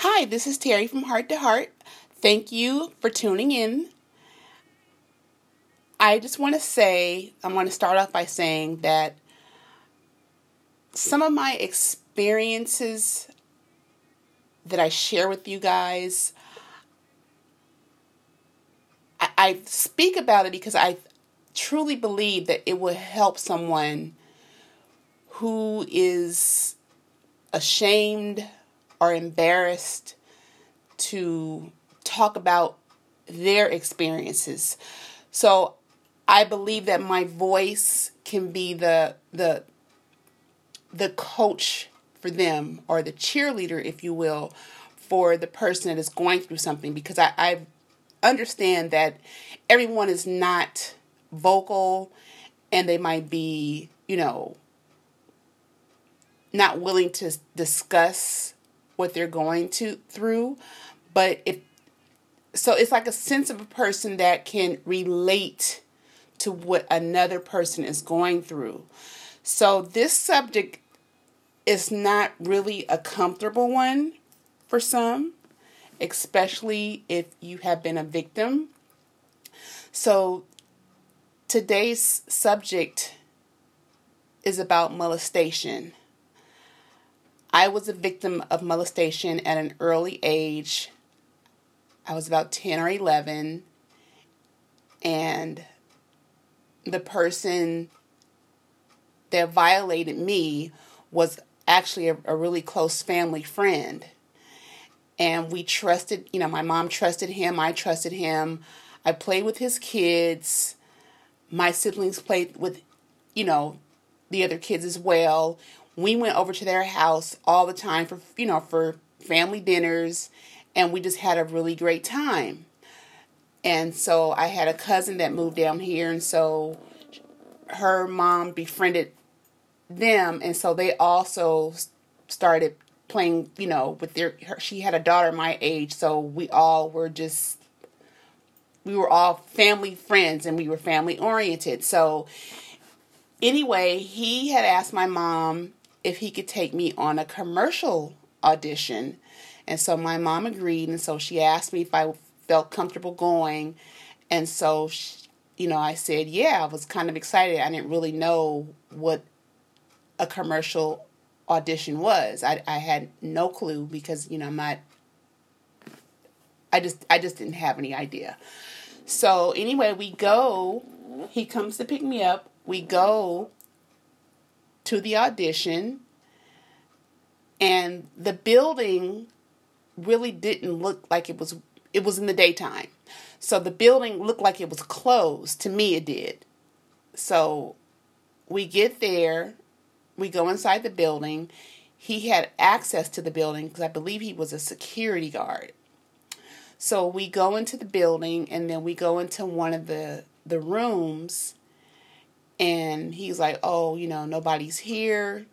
Hi, this is Terry from Heart to Heart. Thank you for tuning in. I just want to say, I want to start off by saying that some of my experiences that I share with you guys, I, I speak about it because I truly believe that it will help someone who is ashamed or embarrassed to talk about their experiences. So I believe that my voice can be the the the coach for them or the cheerleader, if you will, for the person that is going through something because I, I understand that everyone is not vocal and they might be, you know, not willing to discuss what they're going to through, but if so it's like a sense of a person that can relate to what another person is going through. So this subject is not really a comfortable one for some, especially if you have been a victim. So today's subject is about molestation. I was a victim of molestation at an early age. I was about 10 or 11, and the person that violated me was actually a, a really close family friend. And we trusted, you know, my mom trusted him, I trusted him. I played with his kids. My siblings played with, you know, the other kids as well. We went over to their house all the time for, you know, for family dinners, and we just had a really great time. And so I had a cousin that moved down here, and so her mom befriended them, and so they also started playing, you know, with their. Her, she had a daughter my age, so we all were just. We were all family friends and we were family oriented. So, anyway, he had asked my mom if he could take me on a commercial audition. And so my mom agreed. And so she asked me if I felt comfortable going. And so, she, you know, I said, yeah, I was kind of excited. I didn't really know what a commercial audition was. I, I had no clue because, you know, I'm not, I just, I just didn't have any idea. So anyway, we go, he comes to pick me up. We go to the audition and the building really didn't look like it was it was in the daytime. So the building looked like it was closed. To me, it did. So we get there, we go inside the building. He had access to the building because I believe he was a security guard. So we go into the building and then we go into one of the the rooms and he's like, "Oh, you know, nobody's here."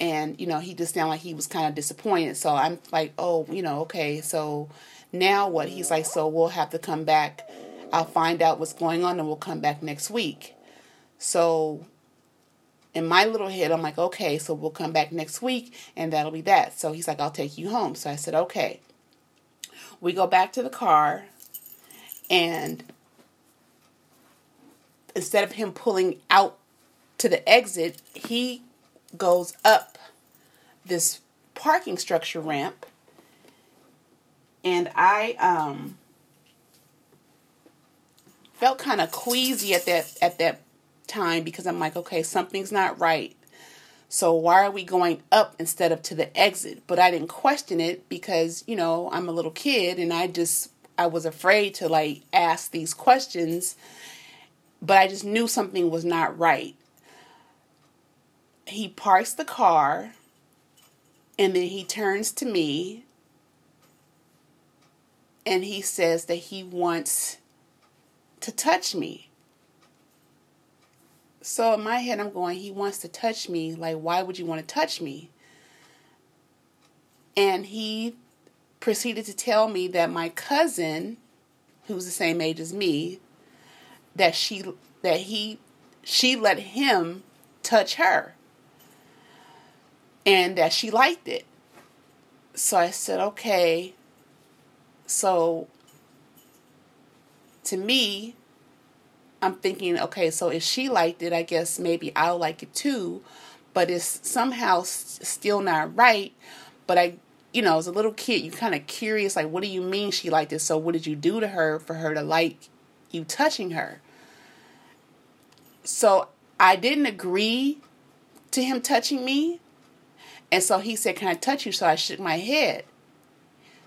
And you know, he just sounded like he was kind of disappointed. So I'm like, "Oh, you know, okay. So now what? He's like, so we'll have to come back. I'll find out what's going on and we'll come back next week. So in my little head, I'm like, okay, so we'll come back next week and that'll be that. So he's like, I'll take you home. So I said, okay. We go back to the car and instead of him pulling out to the exit, he goes up this parking structure ramp and I um, felt kind of queasy at that at that time because I'm like, okay, something's not right. So why are we going up instead of to the exit? But I didn't question it because, you know, I'm a little kid and I just I was afraid to like ask these questions, but I just knew something was not right. He parks the car and then he turns to me and he says that he wants to touch me. So in my head, I'm going, he wants to touch me. Like, why would you want to touch me? And he proceeded to tell me that my cousin, who's the same age as me, that she that he she let him touch her and that she liked it. so I said, okay. So to me, I'm thinking, okay, so if she liked it, I guess maybe I'll like it too. But it's somehow still not right. But I, you know, as a little kid, you kind of curious, like, what do you mean she liked it? So what did you do to her for her to like you touching her? So I didn't agree to him touching me. And so he said, Can I touch you? So I shook my head.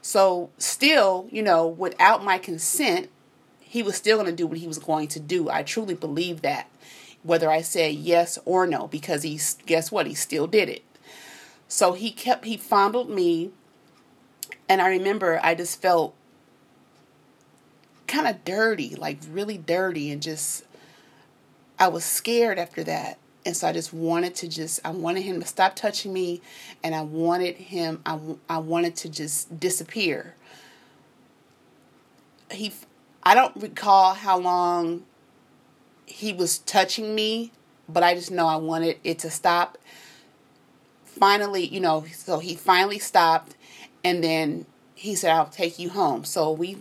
So, still, you know, without my consent, he was still going to do what he was going to do. I truly believe that, whether I said yes or no, because he, guess what? He still did it. So he kept, he fondled me. And I remember I just felt kind of dirty, like really dirty, and just, I was scared after that. And so I just wanted to just I wanted him to stop touching me and I wanted him I, I wanted to just disappear. He I don't recall how long he was touching me but I just know I wanted it to stop. Finally you know so he finally stopped and then he said I'll take you home. So we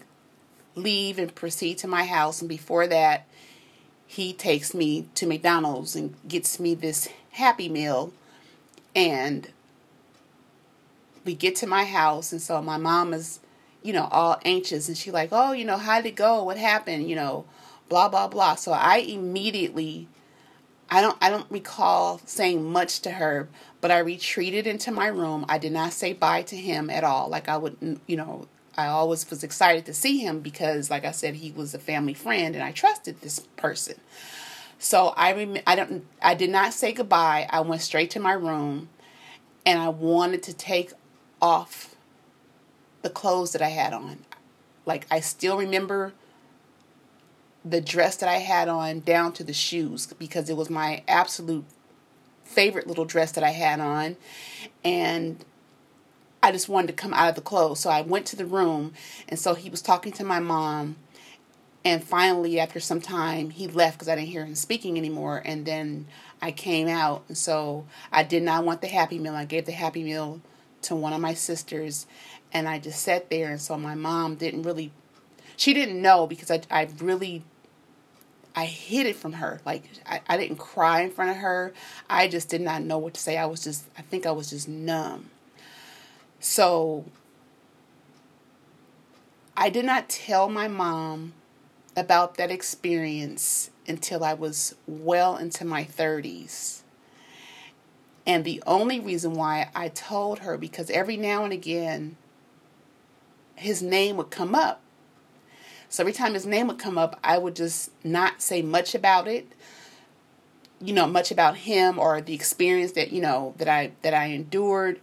leave and proceed to my house and before that he takes me to McDonald's and gets me this Happy Meal. And we get to my house, and so my mom is, you know, all anxious, and she like, oh, you know, how did it go? What happened? You know, blah blah blah. So I immediately, I don't, I don't recall saying much to her, but I retreated into my room. I did not say bye to him at all, like I would, you know, I always was excited to see him because, like I said, he was a family friend and I trusted this person. So I rem- I don't I did not say goodbye. I went straight to my room, and I wanted to take off the clothes that I had on. Like I still remember the dress that I had on down to the shoes because it was my absolute favorite little dress that I had on, and I just wanted to come out of the clothes. So I went to the room, and so he was talking to my mom. And finally, after some time, he left because I didn't hear him speaking anymore. And then I came out. And so I did not want the Happy Meal. I gave the Happy Meal to one of my sisters. And I just sat there. And so my mom didn't really, she didn't know because I, I really, I hid it from her. Like, I, I didn't cry in front of her. I just did not know what to say. I was just, I think I was just numb. So I did not tell my mom about that experience until I was well into my 30s. And the only reason why I told her because every now and again his name would come up. So every time his name would come up, I would just not say much about it. You know, much about him or the experience that, you know, that I that I endured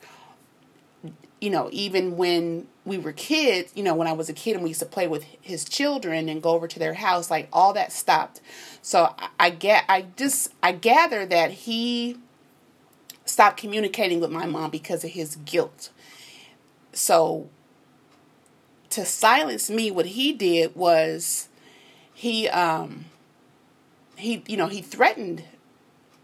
you know, even when we were kids, you know, when I was a kid and we used to play with his children and go over to their house, like all that stopped. So I, I get, I just, I gather that he stopped communicating with my mom because of his guilt. So to silence me, what he did was he, um, he, you know, he threatened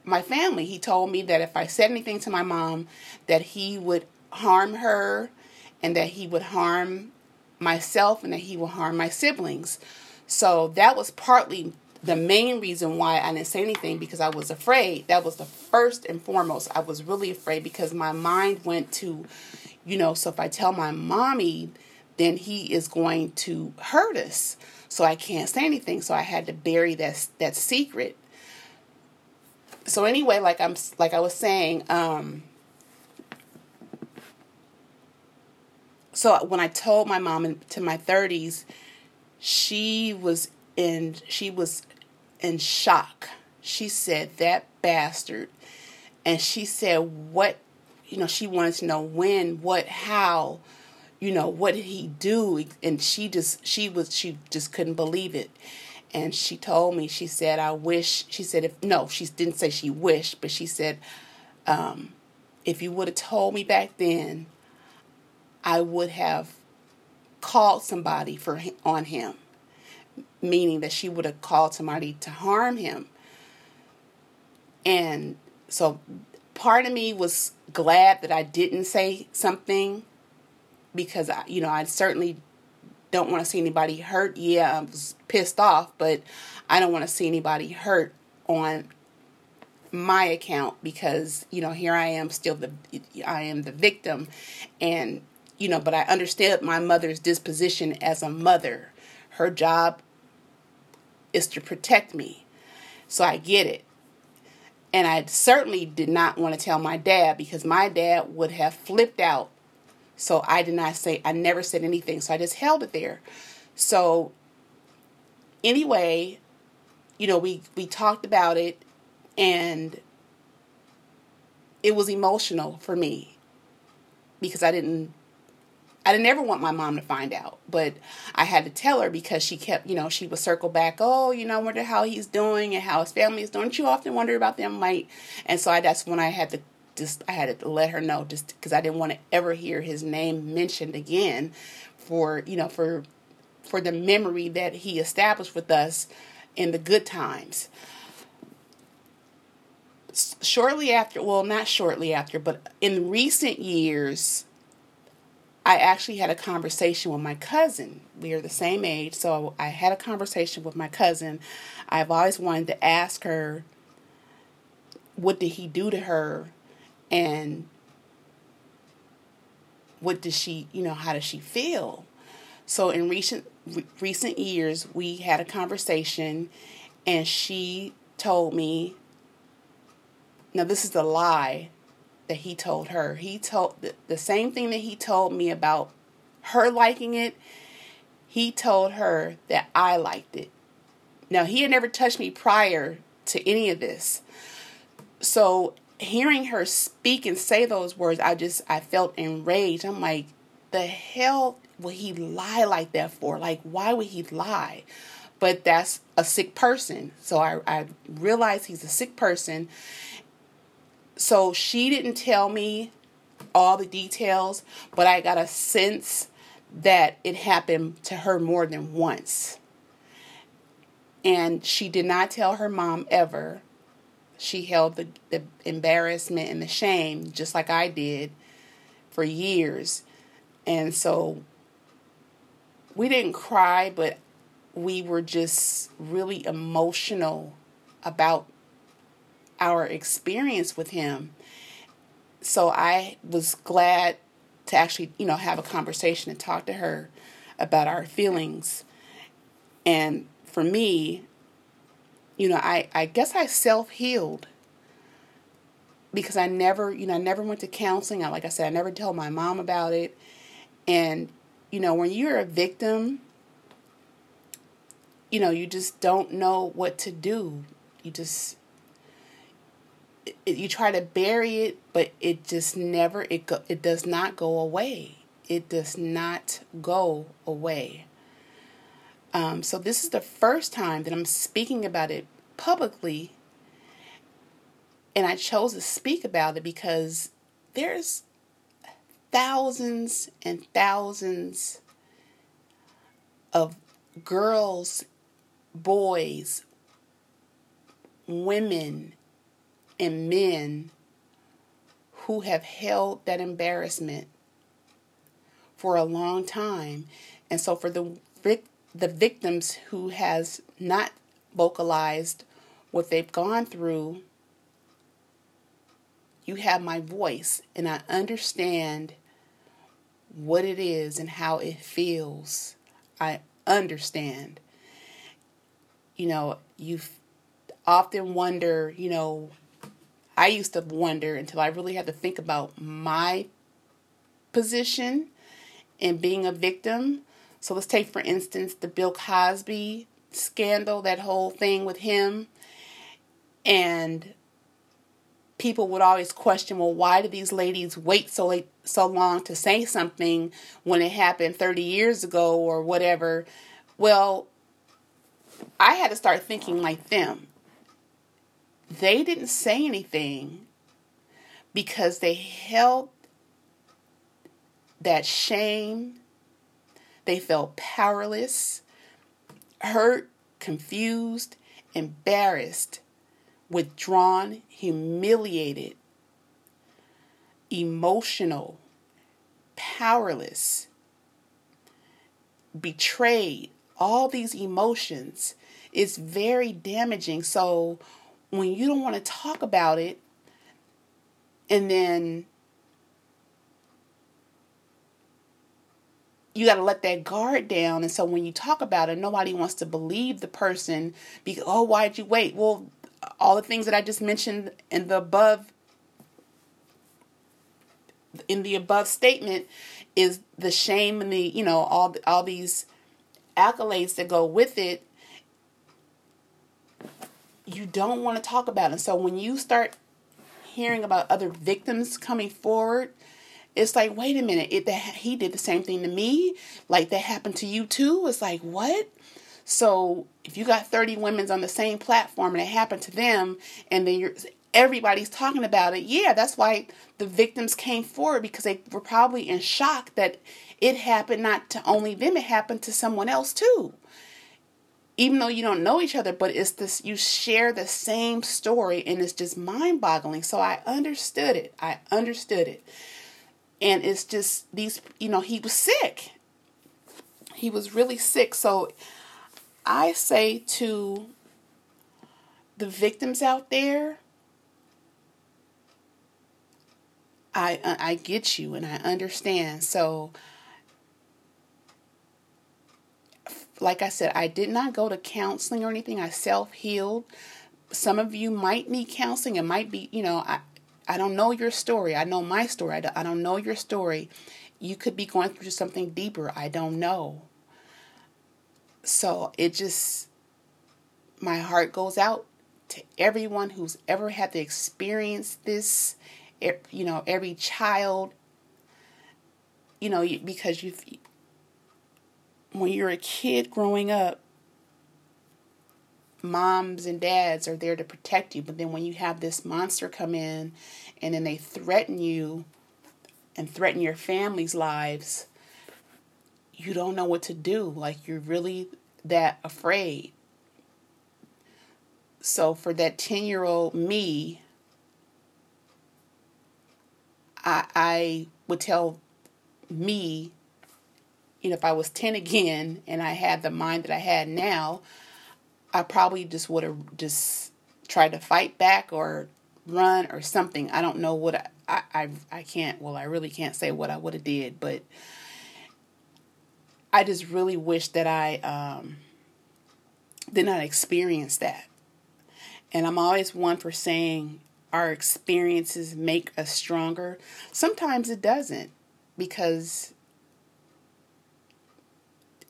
my family. He told me that if I said anything to my mom, that he would harm her and that he would harm myself and that he would harm my siblings. So that was partly the main reason why I didn't say anything because I was afraid. That was the first and foremost. I was really afraid because my mind went to, you know, so if I tell my mommy, then he is going to hurt us. So I can't say anything. So I had to bury that that secret. So anyway, like I'm like I was saying, um, so when I told my mom into my 30s, she was in she was in shock. She said that bastard, and she said what you know. She wanted to know when, what, how, you know, what did he do? And she just she was she just couldn't believe it. And she told me, she said, I wish, she said, if, no, she didn't say she wished, but she said, um, if you would have told me back then, I would have called somebody for on him, meaning that she would have called somebody to harm him. And so part of me was glad that I didn't say something because I, you know, I certainly don't want to see anybody hurt. Yeah, I was pissed off, but I don't want to see anybody hurt on my account because you know here I am still the I am the victim and you know but I understood my mother's disposition as a mother. Her job is to protect me. So I get it. And I certainly did not want to tell my dad because my dad would have flipped out. So I did not say I never said anything. So I just held it there. So anyway you know we we talked about it and it was emotional for me because I didn't I didn't ever want my mom to find out, but I had to tell her because she kept, you know, she would circle back, oh, you know, I wonder how he's doing and how his family is doing. You often wonder about them, Mike. And so I, that's when I had to just, I had to let her know just because I didn't want to ever hear his name mentioned again for, you know, for, for the memory that he established with us in the good times shortly after, well, not shortly after, but in recent years, I actually had a conversation with my cousin. We are the same age, so I had a conversation with my cousin. I've always wanted to ask her, what did he do to her? And what does she, you know, how does she feel? So in recent recent years, we had a conversation, and she told me now, this is a lie that he told her. He told the, the same thing that he told me about her liking it. He told her that I liked it. Now, he had never touched me prior to any of this. So, hearing her speak and say those words, I just I felt enraged. I'm like, the hell would he lie like that for? Like, why would he lie? But that's a sick person. So I, I realized he's a sick person so she didn't tell me all the details, but I got a sense that it happened to her more than once. And she did not tell her mom ever. She held the, the embarrassment and the shame, just like I did, for years. And so we didn't cry, but we were just really emotional about our experience with him. So I was glad to actually, you know, have a conversation and talk to her about our feelings. And for me, you know, I, I guess I self healed because I never, you know, I never went to counseling. I, like I said, I never told my mom about it. And, you know, when you're a victim, you know, you just don't know what to do. You just, it, you try to bury it, but it just never it go, it does not go away. It does not go away. Um, so this is the first time that I'm speaking about it publicly, and I chose to speak about it because there's thousands and thousands of girls, boys, women, and men who have held that embarrassment for a long time. And so for the the victims who has not vocalized what they've gone through, you have my voice and I understand what it is and how it feels. I understand. You know, you often wonder, you know, I used to wonder until I really had to think about my position in being a victim. So let's take, for instance, the Bill Cosby scandal, that whole thing with him. And people would always question, well, why did these ladies wait so late, so long to say something when it happened 30 years ago or whatever? Well, I had to start thinking like them they didn't say anything because they held that shame. They felt powerless, hurt, confused, embarrassed, withdrawn, humiliated, emotional, powerless, betrayed, all these emotions is very damaging. So when you don't want to talk about it, and then you got to let that guard down. And so when you talk about it, nobody wants to believe the person because, oh, why'd you wait? Well, all the things that I just mentioned in the above in the above statement is the shame and the you know all all these accolades that go with it you don't want to talk about it so when you start hearing about other victims coming forward it's like wait a minute it that he did the same thing to me like that happened to you too? It's like what? So if you got 30 women's on the same platform and it happened to them and then you're everybody's talking about it yeah that's why the victims came forward because they were probably in shock that it happened not to only them it happened to someone else too even though you don't know each other but it's this you share the same story and it's just mind-boggling. So i understood it. I understood it. And it's just these you know he was sick. He was really sick. So i say to the victims out there i i get you and i understand. So like i said i did not go to counseling or anything i self-healed some of you might need counseling it might be you know i I don't know your story. I know my story. I don't, I don't know your story. You could be going through something deeper. I don't know. So it just, my heart goes out to everyone who's ever had to experience this. You know, every child, you know, because you, when you're a kid growing up, moms and dads are there to protect you. But then when you have this monster come in and then they threaten you and threaten your family's lives, you don't know what to do. Like you're really that afraid. So for that 10 year old me, I, I would tell me, you know, if I was 10 again and I had the mind that I had now, I probably just would have just tried to fight back or run or something. I don't know what I, I, I, I can't, well, I really can't say what I would have did, but I just really wish that I um, did not experience that. And I'm always one for saying our experiences make us stronger. Sometimes it doesn't because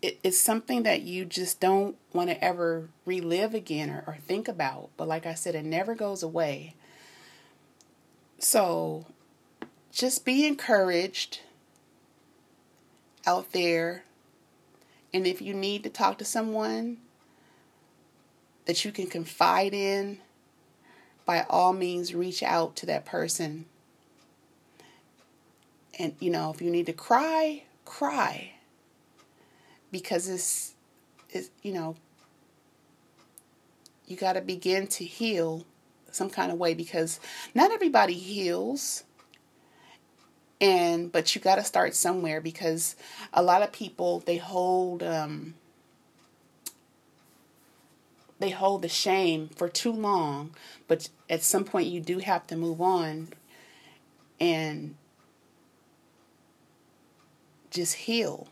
it, it's something that you just don't want to ever relive again or, or think about. But like I said, it never goes away. So just be encouraged out there. And if you need to talk to someone that you can confide in, by all means, reach out to that person. And, you know, if you need to cry, cry because it's, it's you know, you got to begin to heal some kind of way because not everybody heals and but you got to start somewhere because a lot of people they hold um, they hold the shame for too long but at some point you do have to move on and just heal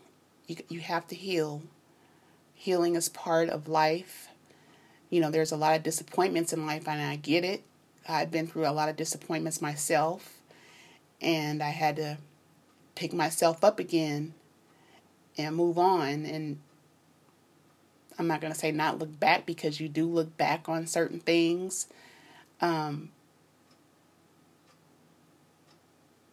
you, you have to heal. Healing is part of life. You know, there's a lot of disappointments in life, and I get it. I've been through a lot of disappointments myself, and I had to pick myself up again and move on. And I'm not going to say not look back because you do look back on certain things. Um,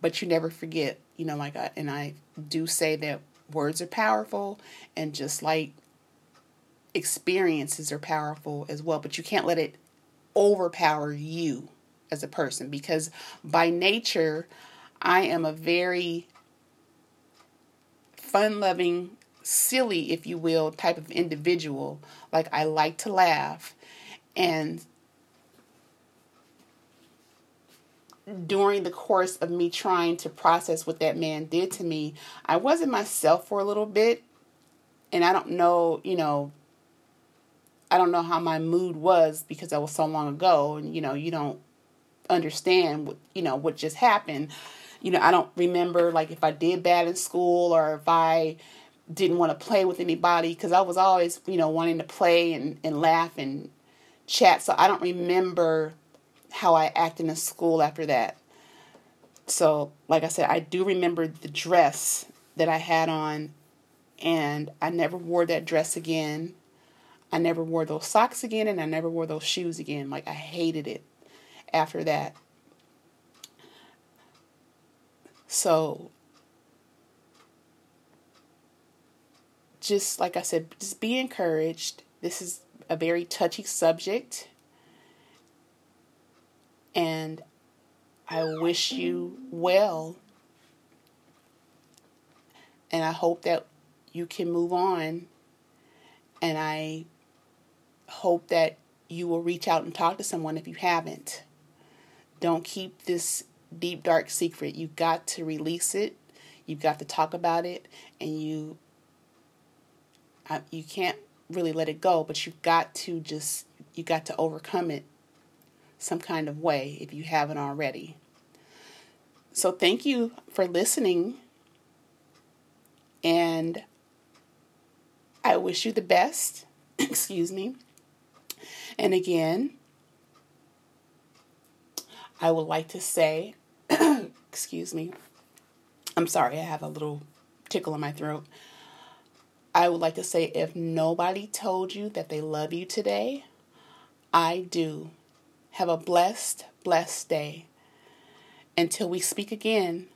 but you never forget, you know, like I, and I do say that words are powerful, and just like experiences are powerful as well, but you can't let it overpower you as a person because by nature, I am a very fun loving, silly, if you will, type of individual. Like, I like to laugh. And during the course of me trying to process what that man did to me, I wasn't myself for a little bit. And I don't know, you know, I don't know how my mood was because that was so long ago. And, you know, you don't understand what, you know, what just happened. You know, I don't remember like if I did bad in school or if I didn't want to play with anybody because I was always, you know, wanting to play and, and laugh and chat. So I don't remember how I acted in a school after that. So, like I said, I do remember the dress that I had on, and I never wore that dress again. I never wore those socks again, and I never wore those shoes again. Like, I hated it after that. So, just like I said, just be encouraged. This is a very touchy subject. And I wish you well. And I hope that you can move on. And I hope that you will reach out and talk to someone if you haven't. Don't keep this deep, dark secret. You've got to release it. You've got to talk about it. And you, you can't really let it go, but you've got to just, you got to overcome it some kind of way if you haven't already. So, thank you for listening. And I wish you the best. Excuse me. And again, I would like to say, excuse me, I'm sorry, I have a little tickle in my throat. I would like to say if nobody told you that they love you today, I do. Have a blessed, blessed day. Until we speak again,